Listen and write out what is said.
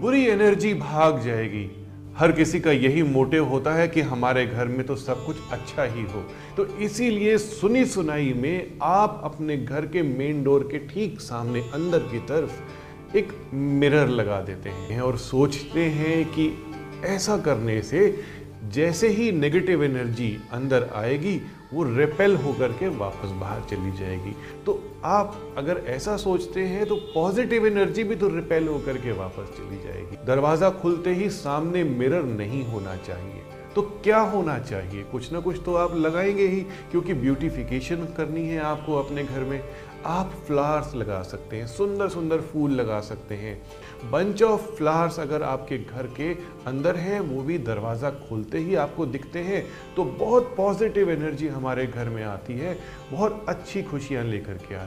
बुरी एनर्जी भाग जाएगी। हर किसी का यही मोटिव होता है कि हमारे घर में तो सब कुछ अच्छा ही हो। तो इसीलिए सुनी सुनाई में आप अपने घर के मेन डोर के ठीक सामने अंदर की तरफ़ एक मिरर लगा देते हैं और सोचते हैं कि ऐसा करने से जैसे ही नेगेटिव एनर्जी अंदर आएगी, वो रिपेल होकर के वापस बाहर चली जाएगी। तो आप अगर ऐसा सोचते हैं तो पॉजिटिव एनर्जी भी तो रिपेल होकर के वापस चली जाएगी। दरवाज़ा खुलते ही सामने मिरर नहीं होना चाहिए। तो क्या होना चाहिए? कुछ ना कुछ तो आप लगाएँगे ही, क्योंकि ब्यूटिफिकेशन करनी है आपको अपने घर में। आप फ्लावर्स लगा सकते हैं सुंदर सुंदर फूल लगा सकते हैं। बंच ऑफ़ फ्लावर्स अगर आपके घर के अंदर हैं, वो भी दरवाज़ा खोलते ही आपको दिखते हैं तो बहुत पॉजिटिव एनर्जी हमारे घर में आती है, बहुत अच्छी खुशियाँ लेकर के आती है।